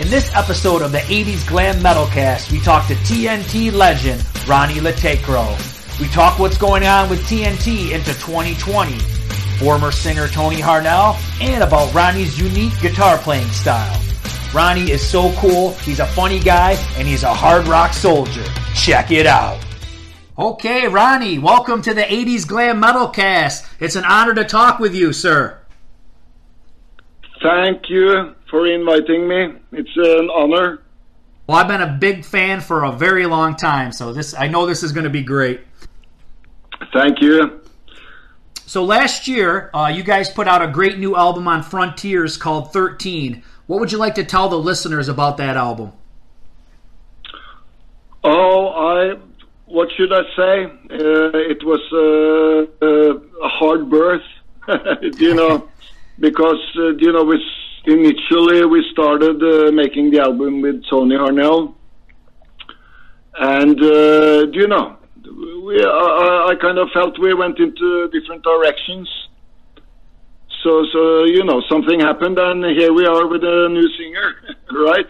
In this episode of the 80s Glam Metalcast, we talk to TNT legend Ronnie Le Tekrø. We talk what's going on with TNT into 2020, former singer Tony Harnell, and about Ronnie's unique guitar playing style. Ronnie is so cool, he's a funny guy, and he's a hard rock soldier. Check it out. Okay, Ronnie, welcome to the 80s Glam Metalcast. It's an honor to talk with you, sir. Thank you for inviting me. It's an honor. Well, I've been a big fan for a very long time, so this I know this is going to be great. Thank you. So last year, uh, you guys put out a great new album on Frontiers called 13. What would you like to tell the listeners about that album? Oh, I. What should I say? Uh, it was uh, uh a hard birth, you know, because uh, you know we initially we started uh, making the album with Tony Harnell, and uh, do you know, we, I, I, kind of felt we went into different directions. So, so you know, something happened, and here we are with a new singer, right?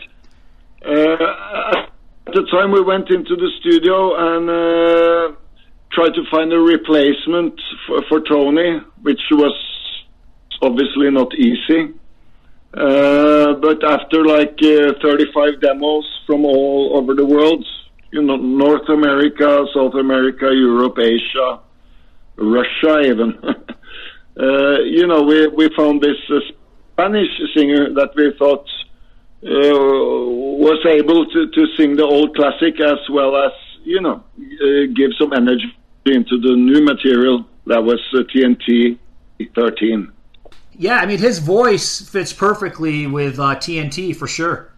Uh, at the time, we went into the studio and uh, tried to find a replacement for, for Tony, which was obviously not easy. Uh, but after like uh, 35 demos from all over the world, you know, North America, South America, Europe, Asia, Russia, even. uh, you know, we we found this uh, Spanish singer that we thought uh, was able to to sing the old classic as well as you know give some energy into the new material that was TNT 13 yeah, I mean his voice fits perfectly with uh, TNT for sure.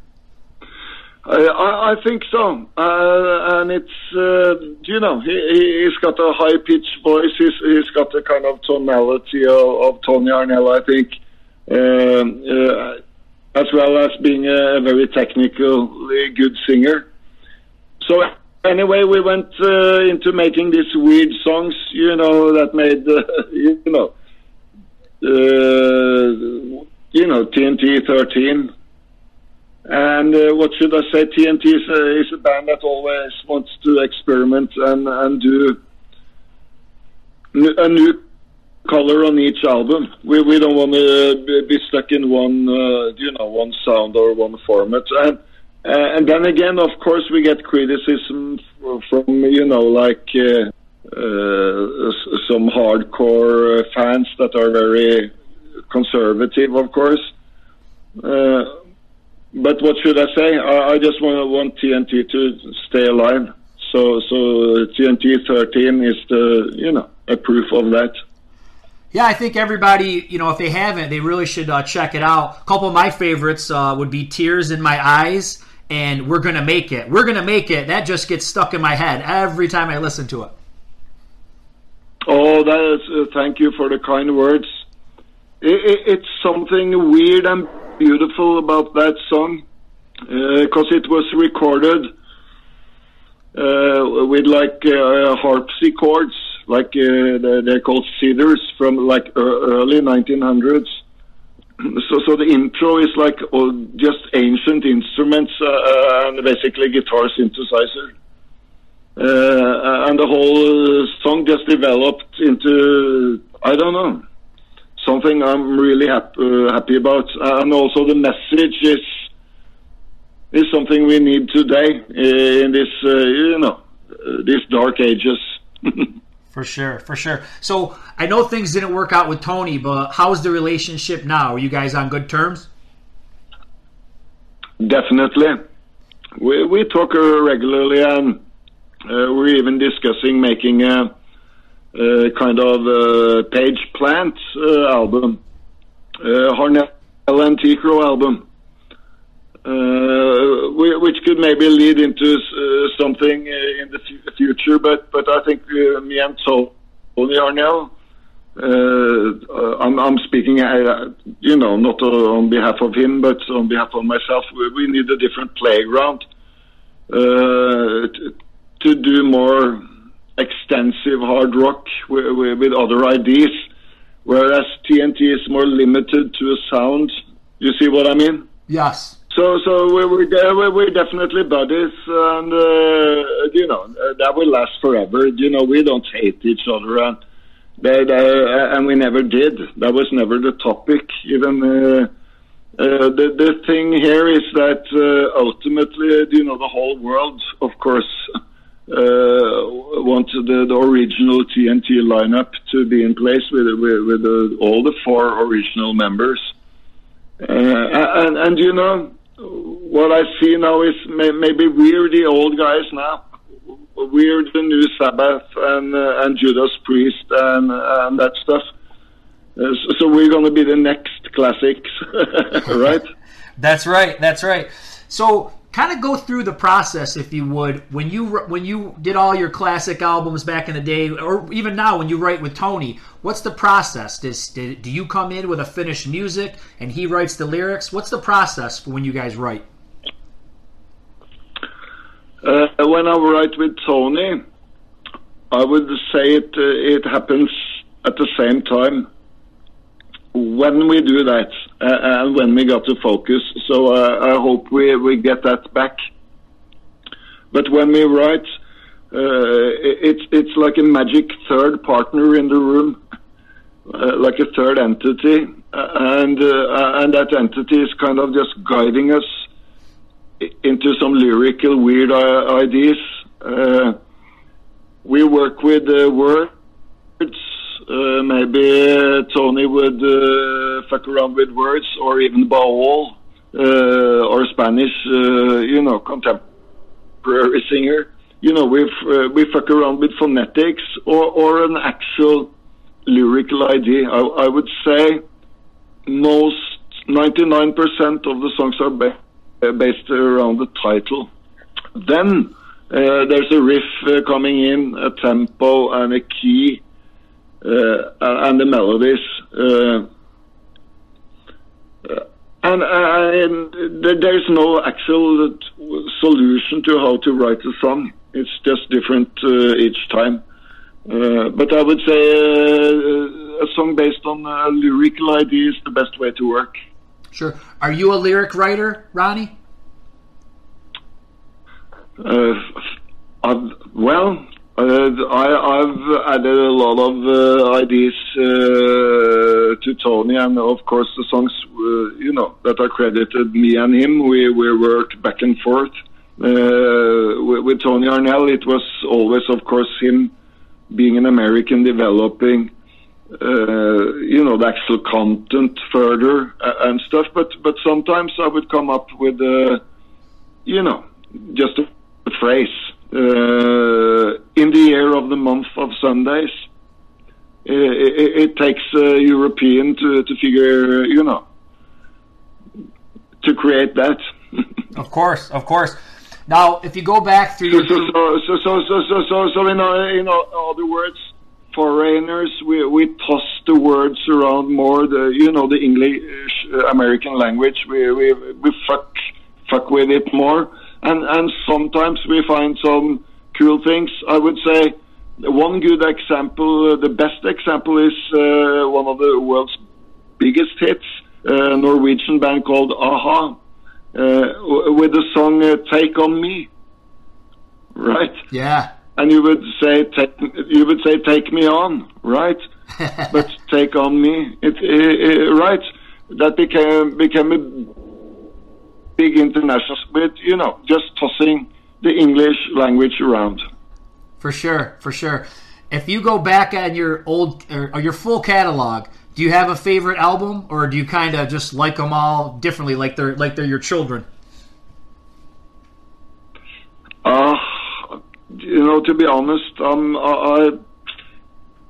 I, I think so, uh, and it's uh, you know he, he's got a high pitched voice. He's, he's got a kind of tonality of, of Tony Harnell, I think, um, uh, as well as being a very technically good singer. So anyway, we went uh, into making these weird songs, you know, that made you know uh, you know, TNT 13. And uh, what should I say? TNT is a, is a band that always wants to experiment and, and do a new color on each album. We we don't want to be stuck in one uh, you know one sound or one format. And uh, and then again, of course, we get criticism from you know like uh, some hardcore fans that are very conservative, of course. Uh, but what should I say? I, I just want, want TNT to stay alive. So, so TNT 13 is the you know a proof of that. Yeah, I think everybody, you know, if they haven't, they really should uh, check it out. A couple of my favorites uh, would be Tears in My Eyes and We're Gonna Make It. We're Gonna Make It. That just gets stuck in my head every time I listen to it. Oh, that is, uh, thank you for the kind words. It, it, it's something weird and beautiful about that song because uh, it was recorded uh, with like uh, harpsichords, like uh, they're called cedars from like early 1900s. So, so the intro is like oh, just ancient instruments uh, and basically guitar synthesizer. Uh, and the whole song just developed into I don't know something I'm really happy, uh, happy about, and also the message is is something we need today in this uh, you know these dark ages. for sure, for sure. So I know things didn't work out with Tony, but how's the relationship now? Are you guys on good terms? Definitely, we we talk regularly and uh, we're even discussing making a, a kind of page plant uh, album, uh, Harnell and album. Uh, which could maybe lead into uh, something uh, in the future. But but I think uh, me and Tony Harnell, uh, I'm, I'm, speaking, uh, you know, not on behalf of him, but on behalf of myself. We, we need a different playground to do more extensive hard rock with, with, other ideas, whereas TNT is more limited to a sound. You see what I mean? Yes. So, so we're, we're, we're definitely buddies, and uh, you know that will last forever. You know, we don't hate each other, and they, they, and we never did. That was never the topic. Even uh, uh, the the thing here is that uh, ultimately, you know, the whole world, of course, uh, wanted the, the, original TNT lineup to be in place with with, with the, all the four original members. Uh, and, and you know what I see now is may, maybe we're the old guys now. We're the new Sabbath and uh, and Judas Priest and and that stuff. Uh, so we're going to be the next classics, right? that's right. That's right. So kind of go through the process, if you would, when you when you did all your classic albums back in the day, or even now when you write with Tony. What's the process? Does, do you come in with a finished music and he writes the lyrics? What's the process for when you guys write? Uh, when I write with Tony, I would say it uh, it happens at the same time. When we do that, and when we got to focus, so uh, I hope we we get that back. But when we write, uh, it's it's like a magic third partner in the room, uh, like a third entity, and and that entity is kind of just guiding us into some lyrical weird uh, ideas. Uh, we work with uh, words. Uh, maybe Tony would uh, fuck around with words, or even Baol, uh, or Spanish, you know, contemporary singer. You know, we we fuck around with phonetics or, or an actual lyrical idea. I, I would say most 99% of the songs are based uh, based around the title. Then uh, there's a riff uh, coming in, a tempo and a key, and the melodies. And, and, there's no actual solution to how to write a song. It's just different uh, each time. Uh, but I would say uh, a song based on a lyrical idea is the best way to work. Sure. Are you a lyric writer, Ronnie? Uh, well, uh, I, have added a lot of uh, ideas uh, to Tony, and of course the songs, uh, you know, that are credited me and him. We we worked back and forth. Uh, with, with Tony Harnell. it was always, of course, him being an American developing uh, you know the actual content further and stuff but but sometimes i would come up with you know just a, phrase in the year of the month of sundays it, it, takes a european to to figure you know to create that. Of course of course. Now if you go back through so so so so so so so, so, so in, in other words foreigners, we, we toss the words around more. The you know the English uh, American language, we, we we fuck fuck with it more, and and sometimes we find some cool things. I would say one good example, uh, the best example is uh, one of the world's biggest hits, a Norwegian band called a-ha, uh, with the song uh, "Take on Me." Right? Yeah and you would say take, you would say take me on right but take on me it, it, it, right that became became a big international but you know just tossing the english language around. For sure for sure. If you go back at your old or, or your full catalog do you have a favorite album or do you kind of just like them all differently like they're like they're your children? Uh you know, to be honest, um, I,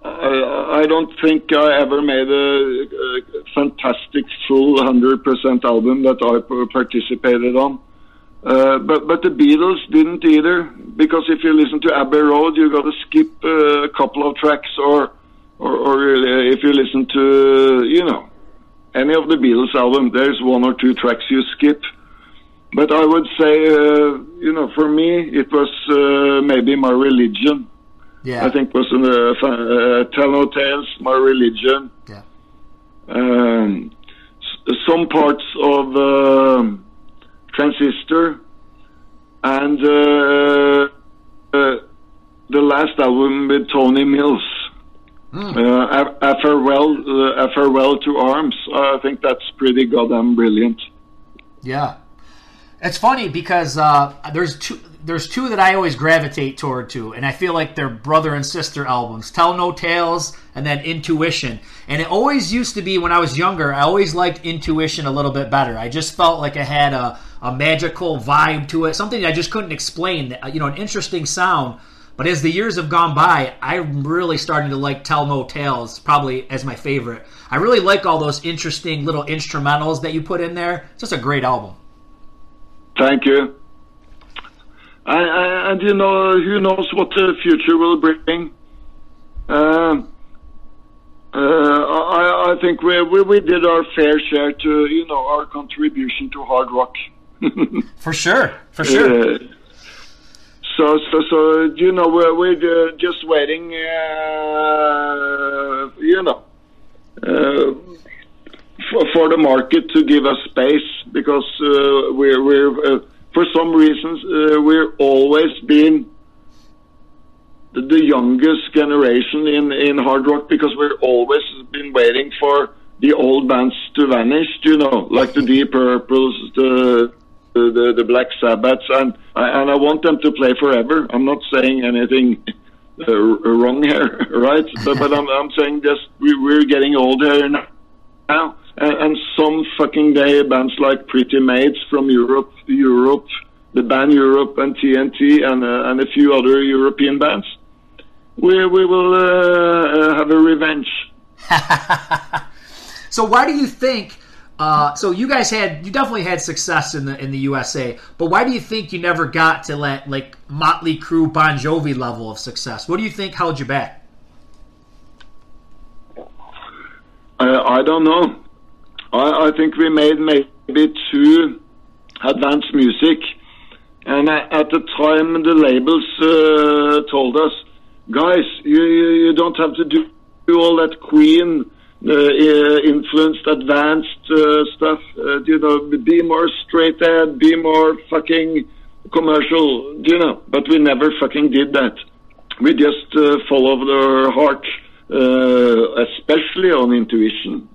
I, I don't think I ever made a, a full 100% album that I participated on. Uh, but but the Beatles didn't either because if you listen to Abbey Road, you got to skip uh, a couple of tracks, or or, or if you listen to you know any of the Beatles album, there's one or two tracks you skip. But I would say, uh, you know, for me, it was uh, maybe my religion. Yeah. I think was uh, uh, Tell No Tales, my religion. Yeah. Um, some parts of um Transistor and uh, uh, the last album with Tony Mills. Uh, a, a farewell, uh, a farewell to arms. I think that's pretty goddamn brilliant. Yeah, it's funny because uh, there's two. There's two that I always gravitate toward too, and I feel like they're brother and sister albums: "Tell No Tales" and then "Intuition." And it always used to be when I was younger. I always liked "Intuition" a little bit better. I just felt like it had a, a magical vibe to it, something I just couldn't explain. You know, an interesting sound. But as the years have gone by, I'm really starting to like Tell No Tales, probably as my favorite. I really like all those interesting little instrumentals that you put in there. It's just a great album. Thank you. And, you know, who knows what the future will bring? Um, uh, I, I think we, we we did our fair share to you know our contribution to hard rock. For sure, for sure. Uh, so so so you know we're we're just waiting. Uh, you know. Uh, for, for the market to give us space because uh, we're, we're uh, for some reasons uh, we're always been the, the youngest generation in, in hard rock because we're always been waiting for the old bands to vanish, you know, like the Deep Purples, the the, the, Black Sabbaths, and I, and I want them to play forever. I'm not saying anything uh, wrong here, right? But, but I'm, I'm saying just we, we're getting old here now now. And, and some fucking day bands like Pretty Maids from Europe, Europe, the band Europe and TNT and uh, and a few other European bands. We we will uh, uh, have a revenge. So why do you think? Uh, so you guys had you definitely had success in the in the USA, but why do you think you never got to that like Motley Crue, Bon Jovi level of success? What do you think held you back? Uh, I don't know. I, I think we made maybe two advanced music, and at the time the labels uh, told us, guys, you, you you don't have to do, all that Queen uh, influenced advanced uh, stuff. Uh, you know, be more straight ahead, be more fucking commercial. You know, but we never fucking did that. We just uh, followed our heart, uh, especially on intuition,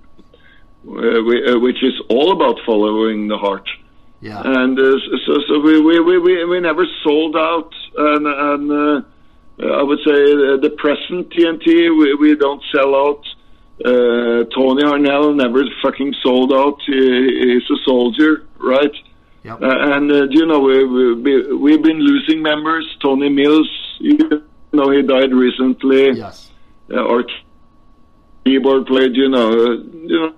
which is all about following the heart. Yeah. And uh, so, so we, we, we, we, never sold out. And, and uh, I would say uh, the present TNT, we, we don't sell out. Uh, Tony Harnell never fucking sold out. He, he's a soldier, right? Yep. Uh, and uh, you know we, we, we we've been losing members. Tony Mills, you know, he died recently. yes. Uh, our keyboard player, you know, uh, you know,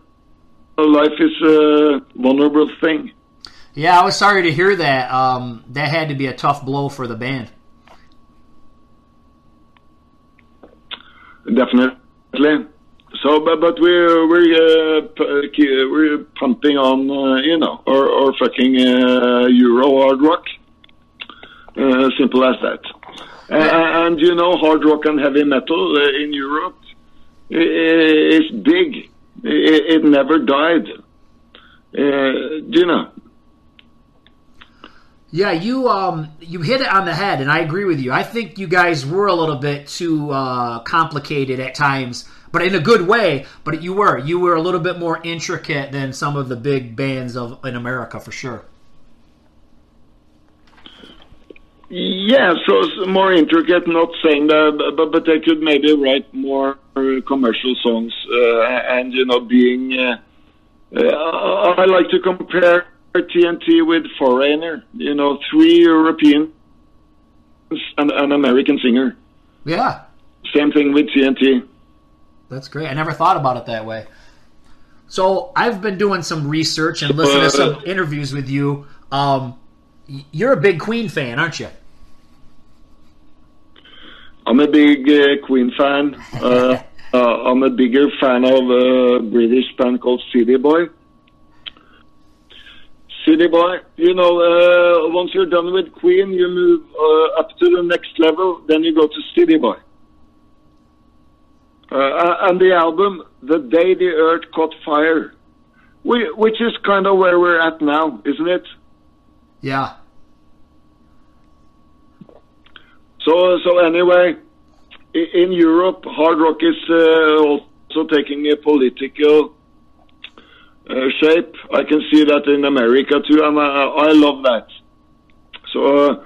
life is a vulnerable thing. Yeah, I was sorry to hear that. Um, that had to be a tough blow for the band. Definitely. So, but, but we're we're uh, uh, ke- we're pumping on, uh, you know, or or fucking uh, Euro hard rock. Uh, simple as that. Uh, and you know, hard rock and heavy metal uh, in Europe is big. It, it never died. Uh, you know. Yeah, you um you hit it on the head, and I agree with you. I think you guys were a little bit too uh, complicated at times, but in a good way. But you were you were a little bit more intricate than some of the big bands of in America for sure. Yeah, so it's more intricate. Not saying that, but but they could maybe write more uh, commercial songs, uh, and you know, being. Uh, uh, I like to compare TNT with Foreigner. You know, three Europeans and an American singer. Yeah, Same thing with TNT. that's great. I never thought about it that way. So I've been doing some research and listening to some interviews with you. Um, you're a big Queen fan, aren't you? I'm a big uh, Queen fan. Uh, uh, I'm a bigger fan of a British band called City Boy. City Boy, you know, uh, once you're done with Queen, you move uh, up to the next level, then you go to City Boy. Uh, and the album, The Day the Earth Caught Fire, we, which is kind of where we're at now, isn't it? Yeah. So, so anyway, in Europe, hard rock is uh, also taking a political uh, shape. I can see that in America too, and I, I love that. So, uh,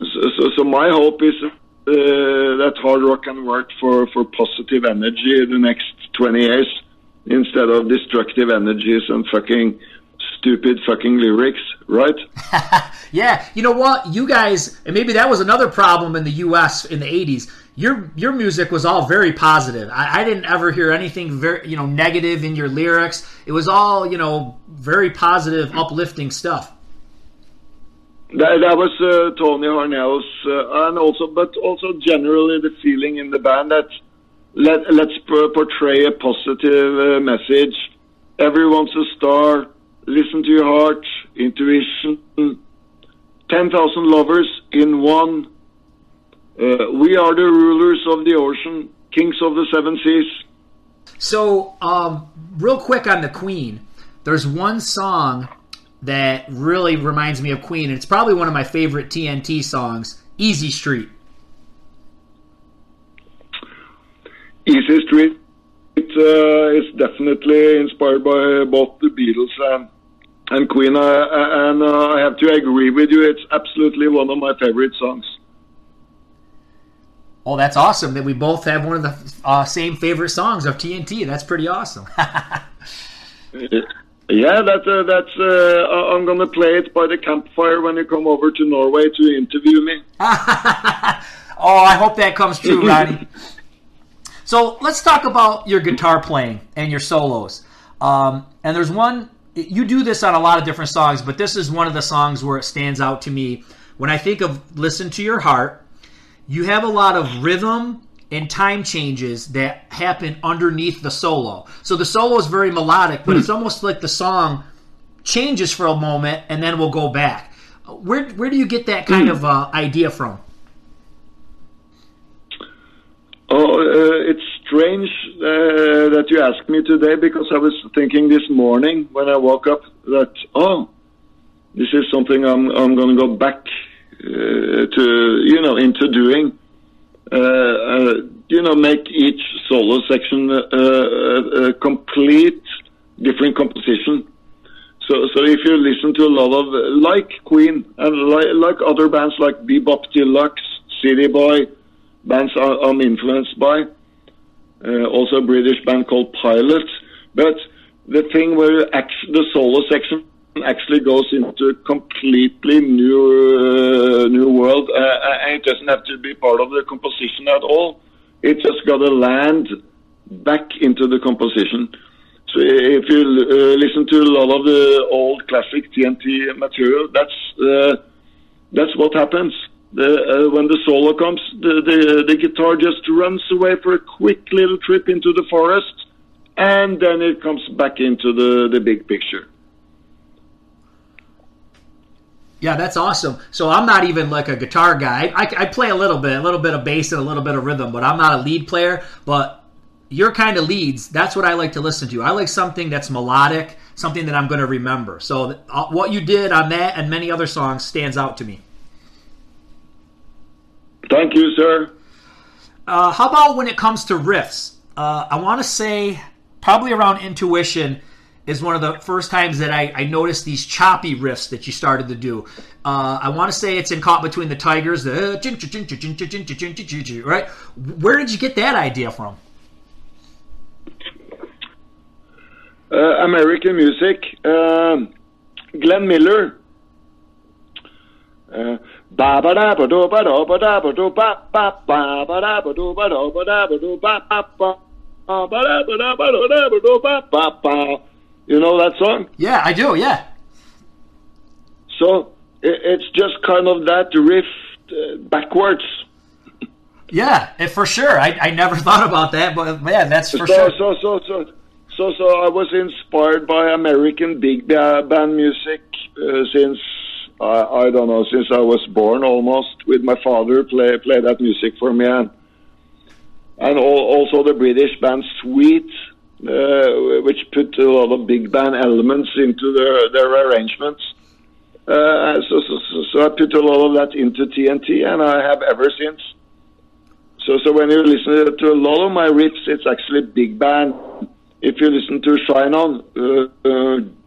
so, so, my hope is uh, that hard rock can work for, for positive energy in the next 20 years instead of destructive energies and fucking stupid fucking lyrics, right? yeah, you know what? You guys, and maybe that was another problem in the U.S. in the '80s. Your your music was all very positive. I, I, didn't ever hear anything very you know negative in your lyrics. It was all you know very positive, uplifting stuff. That, that was uh, Tony Harnell's, uh, and also, but also generally the feeling in the band that let let's portray a positive uh, message. Everyone's a star listen to your heart, intuition, 10,000 lovers in one. Uh, we are the rulers of the ocean, kings of the seven seas. So, um, real quick on the Queen, there's one song that really reminds me of Queen, and it's probably one of my favorite TNT songs, Easy Street. Easy Street it uh, is definitely inspired by both the Beatles and and Queen, uh, and uh, I have to agree with you. It's absolutely one of my favorite songs. Oh, that's awesome that we both have one of the uh, same favorite songs of TNT. That's pretty awesome. yeah, that's uh, that's. Uh, I'm gonna play it by the campfire when you come over to Norway to interview me. oh, I hope that comes true, Ronnie. so let's talk about your guitar playing and your solos. Um, and there's one you do this on a lot of different songs, but this is one of the songs where it stands out to me. When I think of Listen to Your Heart, you have a lot of rhythm and time changes that happen underneath the solo. So the solo is very melodic, but it's almost like the song changes for a moment and then we'll go back. Where where do you get that kind of uh, idea from? Oh, uh, it's strange uh, that you asked me today because I was thinking this morning when I woke up that oh, this is something I'm I'm going to go back uh, to you know into doing. Uh, uh you know, make each solo section uh, uh, a complete different composition. So, so if you listen to a lot of like Queen and like, like other bands like Bebop Deluxe, City Boy, bands I'm influenced by also a British band called Pilot. But the thing where the solo section actually goes into a completely new uh, new world, uh, and it doesn't have to be part of the composition at all. It just got to land back into the composition. So if you uh, listen to a lot of the old classic TNT material, that's uh, that's what happens. The, uh, when the solo comes, the, the, the guitar just runs away for a quick little trip into the forest, and then it comes back into the, the big picture. Yeah, that's awesome. So I'm not even like a guitar guy. I, I, play a little bit, a little bit of bass and a little bit of rhythm, but I'm not a lead player. But your kind of leads, that's what I like to listen to. I like something that's melodic, something that I'm going to remember. So uh, what you did on that and many other songs stands out to me. Thank you, sir. Uh, how about when it comes to riffs? Uh, I want to say probably around Intuition is one of the first times that I, I noticed these choppy riffs that you started to do. Uh, I want to say it's in Caught Between the Tigers, the right? Where did you get that idea from? Uh, American music. Um, Glenn Miller. Ba ba da ba do ba do ba da ba do ba ba ba ba da ba do ba do ba da ba do ba ba ba ba da ba da ba do da ba do ba ba ba. You know that song? Yeah, I do. Yeah. So it, it's just kind of that riff uh, backwards. Yeah, eh, for sure. I, I never thought about that, but yeah, that's for so, sure. So, so, so, so, so, I was inspired by American big band music uh, since I, I don't know since I was born almost. With my father play play that music for me, and and al- also the British band Sweet, uh, which put a lot of big band elements into their their arrangements. Uh, so, so, so, I put a lot of that into TNT, and I have ever since. So, so when you listen to a lot of my riffs, it's actually big band. If you listen to Shine On, uh,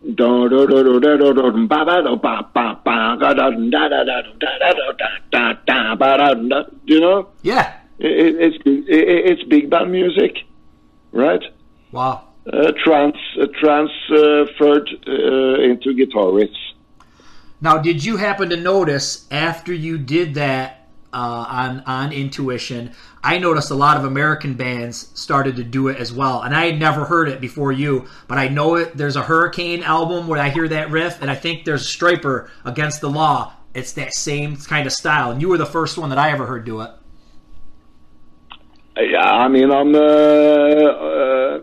you know? Yeah. It, it's it, it's big band music, right? Wow. Uh, trans uh, transferred uh, into guitar riffs. Now, did you happen to notice after you did that uh, on on Intuition? I noticed a lot of American bands started to do it as well, and I had never heard it before you, but I know it. There's a Hurricane album where I hear that riff, and I think there's Stryper Against the Law. It's that same kind of style, and you were the first one that I ever heard do it. Yeah, I mean, I'm. Uh, uh,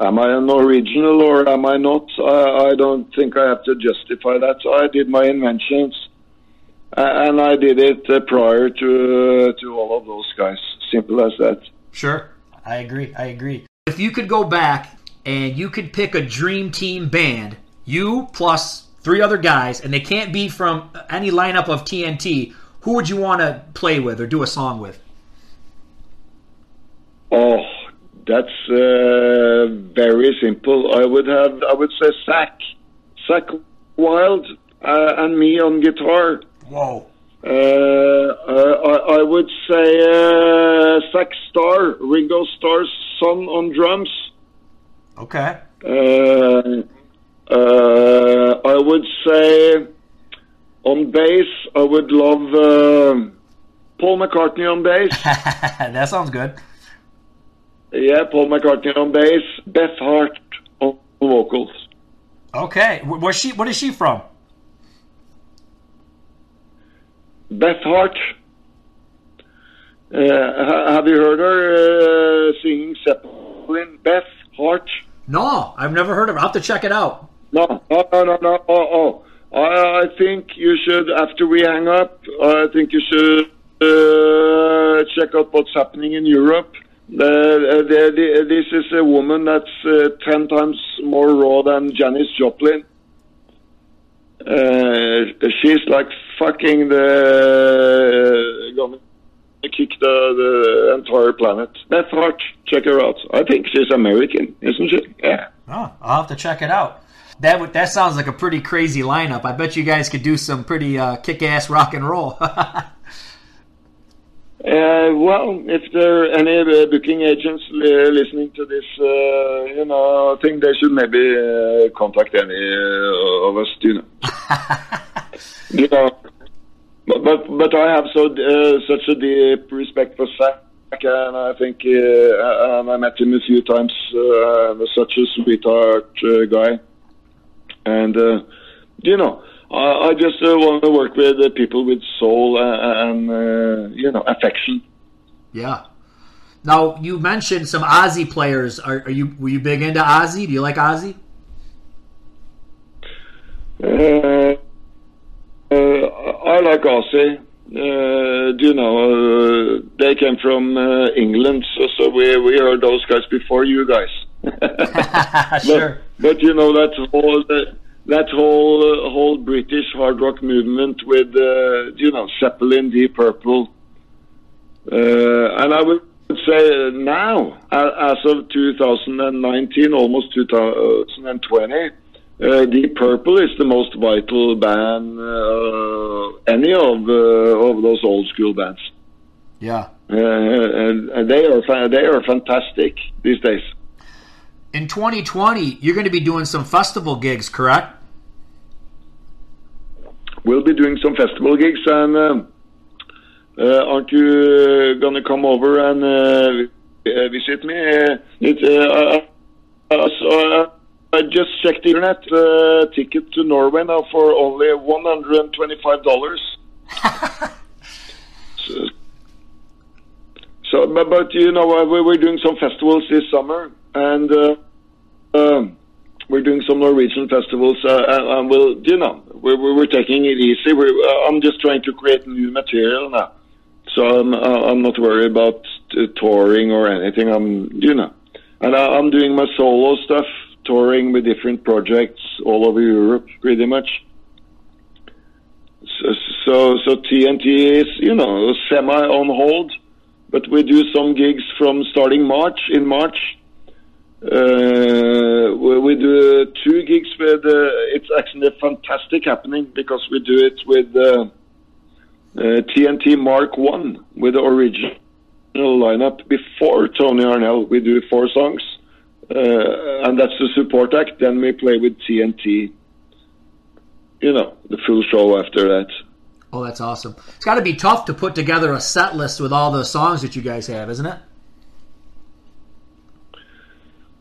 am I an original or am I not? I, I don't think I have to justify that. So I did my inventions, uh, and I did it uh, prior to uh, to all of those guys. Simple as that. Sure, I agree. I agree. If you could go back and you could pick a dream team band, you plus three other guys, and they can't be from any lineup of TNT, who would you want to play with or do a song with? Oh, that's uh, very simple. I would have. I would say Zach, Zakk Wylde, uh, and me on guitar. Whoa. Uh, uh, I, I would say uh, Zach Starr, Ringo Starr's son on drums. Okay. Uh, uh, I would say on bass, I would love uh, Paul McCartney on bass. that sounds good. yeah, Paul McCartney on bass. Beth Hart on vocals. Okay. Wh- Where's she? What is she from? Beth Hart. Uh, have you heard her uh, singing Zeppelin? Beth Hart. No, I've never heard of her. I'll have to check it out. No, no, no, no, no. Oh, oh. I, I think you should, after we hang up, I think you should uh, check out what's happening in Europe. Uh, the, the, this is a woman that's uh, ten times more raw than Janis Joplin. Uh, she's like fucking the uh, gonna kick the, the entire planet. Beth Hart, check her out. I think she's American, isn't she? Yeah. Oh, I'll have to check it out. That would, that sounds like a pretty crazy lineup. I bet you guys could do some pretty uh, kick-ass rock and roll. Uh, well, if there are any uh, booking agents li- listening to this, uh, you know, I think they should maybe uh, contact any uh, of us, you know. know, but, but but I have so uh, such a deep respect for Zach, and I think uh, and I met him a few times. Uh, such a sweetheart uh, guy, and uh, you know. I I just uh, want to work with uh, people with soul uh, and uh, you know affection. yeah. Now you mentioned some Aussie players. Are, are you were you big into Aussie? Do you like Ozzy? Uh, uh, I. Uh, do you know uh, they came from uh, England, so, so we we heard those guys before you guys. sure. But, but you know that whole uh, that whole uh, whole British hard rock movement with uh, you know Zeppelin, Deep Purple, uh, and I would say now, as of 2019, almost 2020. Uh, Deep Purple is the most vital band, uh, any of uh, of those old school bands, Yeah. uh, and, and they are they are fantastic these days. In 2020, you're going to be doing some festival gigs, correct? We'll be doing some festival gigs, and um uh, aren't you uh, gonna come over and uh, visit me? Uh, it, I just checked the internet. Uh, ticket to Norway now for only one hundred and twenty-five dollars. so, so, but, but you know, uh, we- we're doing some festivals this summer, and uh, um, we're doing some Norwegian festivals, uh, and, and we'll, you know, we're, we're we're taking it easy. We're, uh, I'm just trying to create new material now, so I'm uh, I'm not worried about touring or anything. I'm, you know, and I, I'm doing my solo stuff, touring with different projects all over Europe, pretty much. So, so, so TNT is, you know, semi on hold, but we do some gigs from starting March. In March, uh, we, do two gigs with. Uh, it's actually a fantastic happening because we do it with uh, uh, TNT Mark One with the original lineup before Tony Harnell. We do four songs, uh, and that's the support act. Then we play with TNT. You know, the full show after that. Oh, that's awesome. It's got to be tough to put together a set list with all the songs that you guys have, isn't it?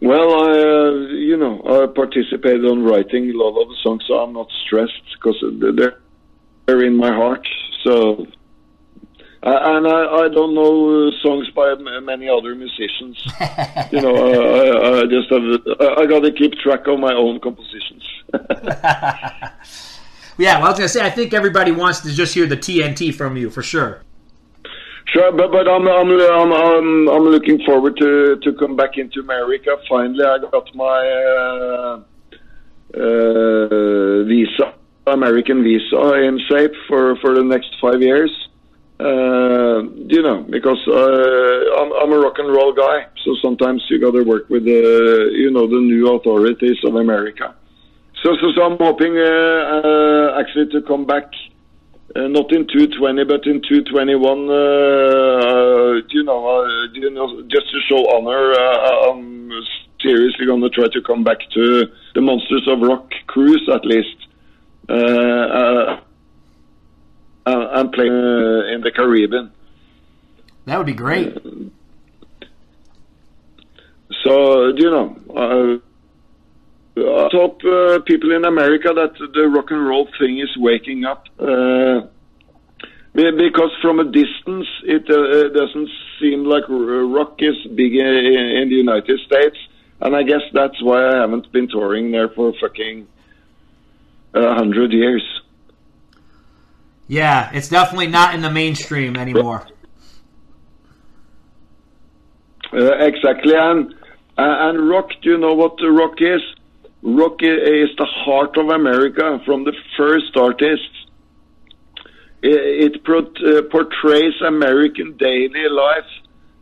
Well, I, uh, you know, I participated on writing a lot of the songs, so I'm not stressed because they're they're in my heart. So, uh, and I, I don't know uh, songs by m- many other musicians. you know, uh, I, I just have I, I got to keep track of my own compositions. Yeah, well, I was gonna say I think everybody wants to just hear the TNT from you for sure. Sure, but but I'm I'm I'm I'm, I'm looking forward to to come back into America. Finally, I got my uh, uh, visa, American visa, in shape for for the next five years. Uh, you know, because uh, I'm I'm a rock and roll guy, so sometimes you got to work with the you know the new authorities of America. So so, so I'm hoping uh, uh, actually to come back. Uh, not in 220, but in 221. Uh, uh, you know, uh, you know, just to show honor, I'm seriously going to try to come back to the Monsters of Rock cruise at least, uh, uh, uh, and play uh, in the Caribbean. That would be great. So you know, uh, I hope uh, people in America that the rock and roll thing is waking up. Uh, because from a distance, it uh, doesn't seem like rock is big in, in the United States, and I guess that's why I haven't been touring there for fucking a hundred years. Yeah, it's definitely not in the mainstream anymore. Uh, exactly, and uh, and rock. Do you know what the rock is? Rock is the heart of America from the first artists. I- It prot- uh, portrays American daily life.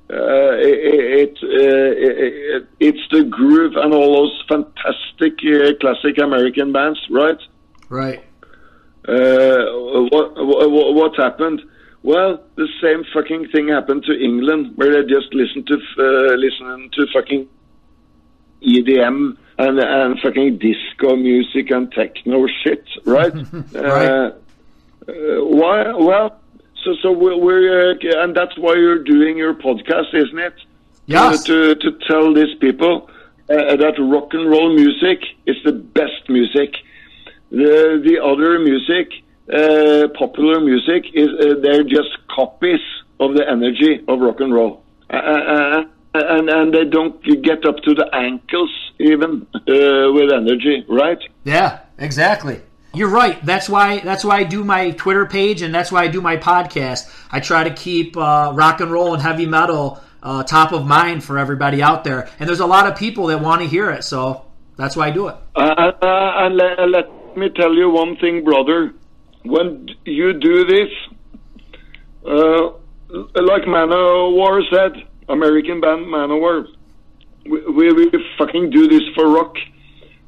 Uh, it, it, uh, it it's the groove and all those fantastic uh, classic American bands, right? Right. Uh, what, what what happened? Well, the same fucking thing happened to England, where they just listened to uh, listen to fucking EDM and and fucking disco music and techno shit, right? Right. Uh, uh, why? Well, so so we're, we're uh, and that's why you're doing your podcast, isn't it? Yes. To to, to tell these people uh, that rock and roll music is the best music. The the other music, uh, popular music, is uh, they're just copies of the energy of rock and roll, uh, uh, and and they don't get up to the ankles even uh, with energy, right? Yeah, exactly. You're right. That's why that's why I do my Twitter page and that's why I do my podcast. I try to keep uh, rock and roll and heavy metal uh, top of mind for everybody out there. And there's a lot of people that want to hear it, so that's why I do it. Uh, uh, and le- let me tell you one thing, brother. When you do this, uh, like Manowar said, American band Manowar, we, we, we fucking do this for rock.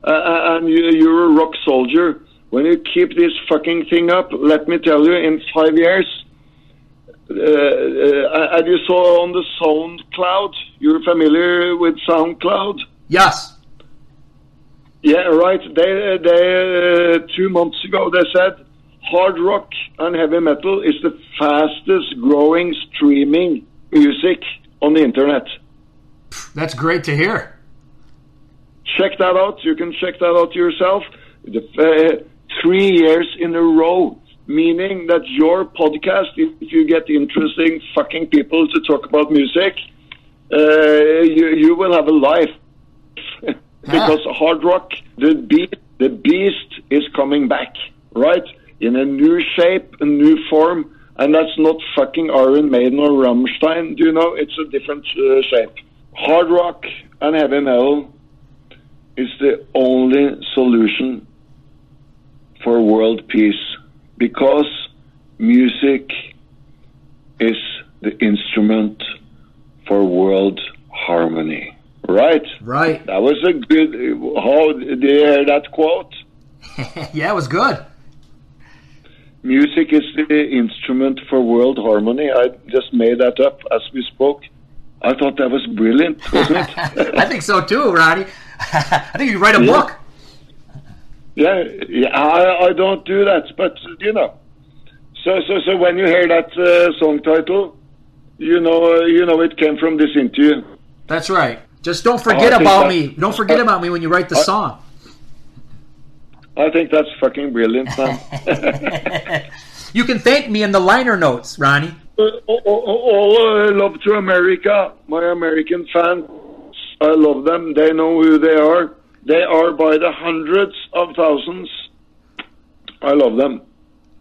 Uh, uh, and you, you're a rock soldier. When you keep this fucking thing up, let me tell you, in five years, uh, uh, you saw on the SoundCloud, you're familiar with SoundCloud? Yes. Yeah, right. They, they uh, two months ago they said hard rock and heavy metal is the fastest growing streaming music on the internet. That's great to hear. check that out. You can check that out yourself. The, uh, three years in a row, meaning that your podcast, if you get interesting fucking people to talk about music, uh, you, you will have a life. Because hard rock, the beat, the beast is coming back, right? In a new shape, a new form, and that's not fucking Iron Maiden or Rammstein. Do you know? It's a different uh, shape. Hard rock and heavy metal is the only solution for world peace because music is the instrument for world harmony. Right? Right. That was a good. How did you hear that quote? yeah, it was good. Music is the instrument for world harmony. I just made that up as we spoke. I thought that was brilliant, wasn't it? I think so too, Ronnie. I think you write a Yeah. book. yeah, yeah. I, I don't do that, but you know. So, so, so when you hear that uh, song title, you know, uh, you know, it came from this interview. That's right. Just don't forget I think about that- me. Don't forget about me when you write the song. I think that's fucking brilliant, man. You can thank me in the liner notes, Ronnie. Uh, all, all, all uh, love to America, my American fans. I love them. They know who they are. They are by the hundreds of thousands. I love them.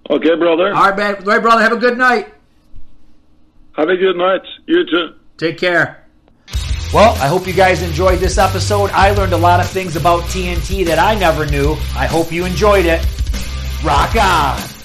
Okay, brother. All right, man. All right, brother. Have a good night. Have a good night. You too. Take care. Well, I hope you guys enjoyed this episode. I learned a lot of things about TNT that I never knew. I hope you enjoyed it. Rock on!